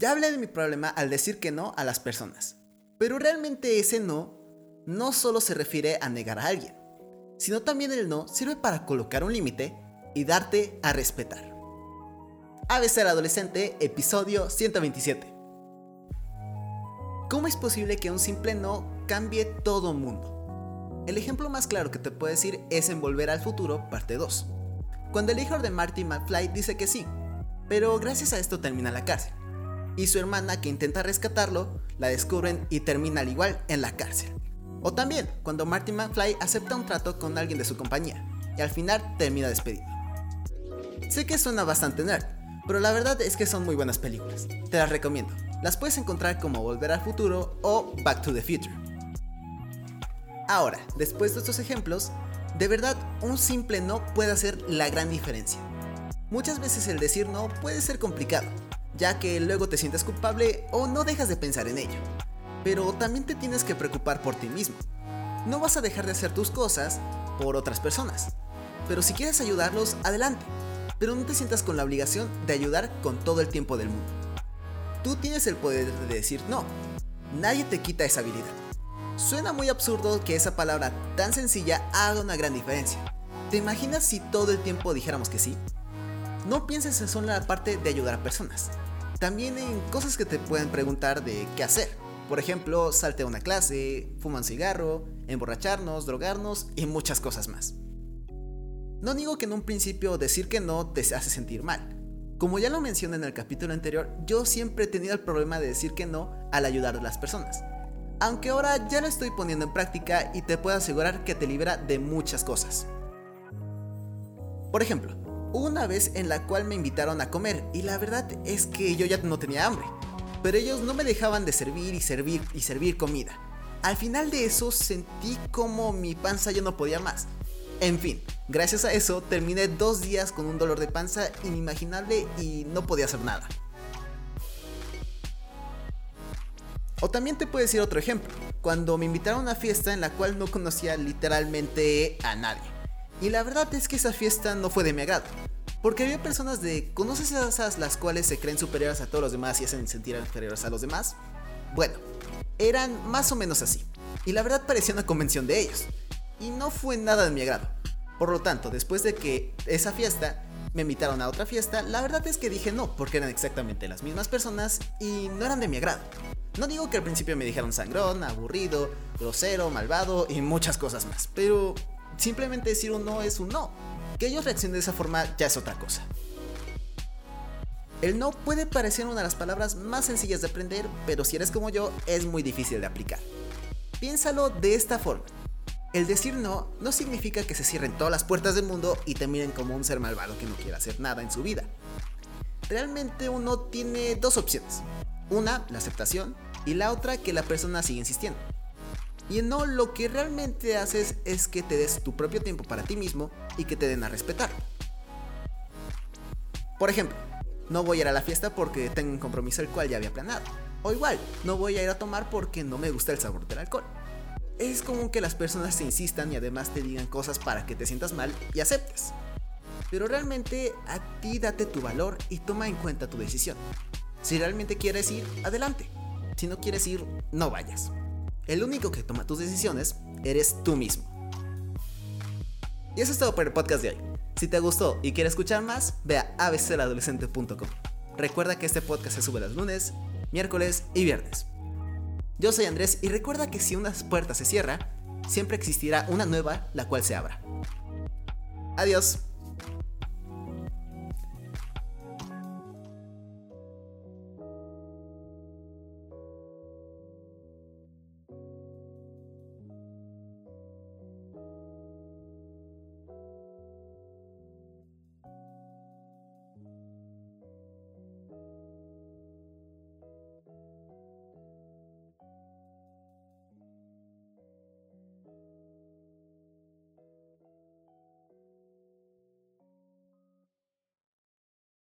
Ya hablé de mi problema al decir que no a las personas, pero realmente ese no no solo se refiere a negar a alguien, sino también el no sirve para colocar un límite y darte a respetar. ABC el Adolescente, episodio 127. ¿Cómo es posible que un simple no cambie todo un mundo? El ejemplo más claro que te puedo decir es en Volver al Futuro, parte 2. Cuando el hijo de Marty McFly dice que sí, pero gracias a esto termina la cárcel. Y su hermana que intenta rescatarlo, la descubren y termina al igual en la cárcel. O también cuando Marty McFly acepta un trato con alguien de su compañía y al final termina despedido. Sé que suena bastante nerd, pero la verdad es que son muy buenas películas. Te las recomiendo. Las puedes encontrar como Volver al Futuro o Back to the Future. Ahora, después de estos ejemplos, de verdad un simple no puede hacer la gran diferencia. Muchas veces el decir no puede ser complicado, ya que luego te sientes culpable o no dejas de pensar en ello. Pero también te tienes que preocupar por ti mismo. No vas a dejar de hacer tus cosas por otras personas. Pero si quieres ayudarlos, adelante. Pero no te sientas con la obligación de ayudar con todo el tiempo del mundo. Tú tienes el poder de decir no. Nadie te quita esa habilidad. Suena muy absurdo que esa palabra tan sencilla haga una gran diferencia. ¿Te imaginas si todo el tiempo dijéramos que sí? No pienses en solo la parte de ayudar a personas. También en cosas que te pueden preguntar de qué hacer. Por ejemplo, salte a una clase, fuma un cigarro, emborracharnos, drogarnos y muchas cosas más. No digo que en un principio decir que no te hace sentir mal, como ya lo mencioné en el capítulo anterior, yo siempre he tenido el problema de decir que no al ayudar a las personas. Aunque ahora ya lo estoy poniendo en práctica y te puedo asegurar que te libera de muchas cosas. Por ejemplo, una vez en la cual me invitaron a comer y la verdad es que yo ya no tenía hambre, pero ellos no me dejaban de servir y servir y servir comida. Al final de eso sentí como mi panza ya no podía más en fin, gracias a eso terminé dos días con un dolor de panza inimaginable y no podía hacer nada. O también te puedo decir otro ejemplo, cuando me invitaron a una fiesta en la cual no conocía literalmente a nadie. Y la verdad es que esa fiesta no fue de mi agrado, porque había personas de, ¿conoces esas las cuales se creen superiores a todos los demás y hacen sentir inferiores a los demás? Bueno, eran más o menos así. Y la verdad parecía una convención de ellos y no fue nada de mi agrado. Por lo tanto, después de que esa fiesta me invitaron a otra fiesta, la verdad es que dije no, porque eran exactamente las mismas personas y no eran de mi agrado. No digo que al principio me dijeron sangrón, aburrido, grosero, malvado y muchas cosas más, pero simplemente decir un no es un no. Que ellos reaccionen de esa forma ya es otra cosa. El no puede parecer una de las palabras más sencillas de aprender, pero si eres como yo, es muy difícil de aplicar. Piénsalo de esta forma. El decir no no significa que se cierren todas las puertas del mundo y te miren como un ser malvado que no quiere hacer nada en su vida. Realmente uno tiene dos opciones. Una, la aceptación, y la otra, que la persona sigue insistiendo. Y no, lo que realmente haces es que te des tu propio tiempo para ti mismo y que te den a respetar. Por ejemplo, no voy a ir a la fiesta porque tengo un compromiso el cual ya había planeado. O igual, no voy a ir a tomar porque no me gusta el sabor del alcohol es común que las personas te insistan y además te digan cosas para que te sientas mal y aceptes. Pero realmente a ti date tu valor y toma en cuenta tu decisión. Si realmente quieres ir, adelante. Si no quieres ir, no vayas. El único que toma tus decisiones eres tú mismo. Y eso es todo por el podcast de hoy. Si te gustó y quieres escuchar más, ve a abceladolescente.com. Recuerda que este podcast se sube los lunes, miércoles y viernes. Yo soy Andrés y recuerda que si una puerta se cierra, siempre existirá una nueva la cual se abra. Adiós.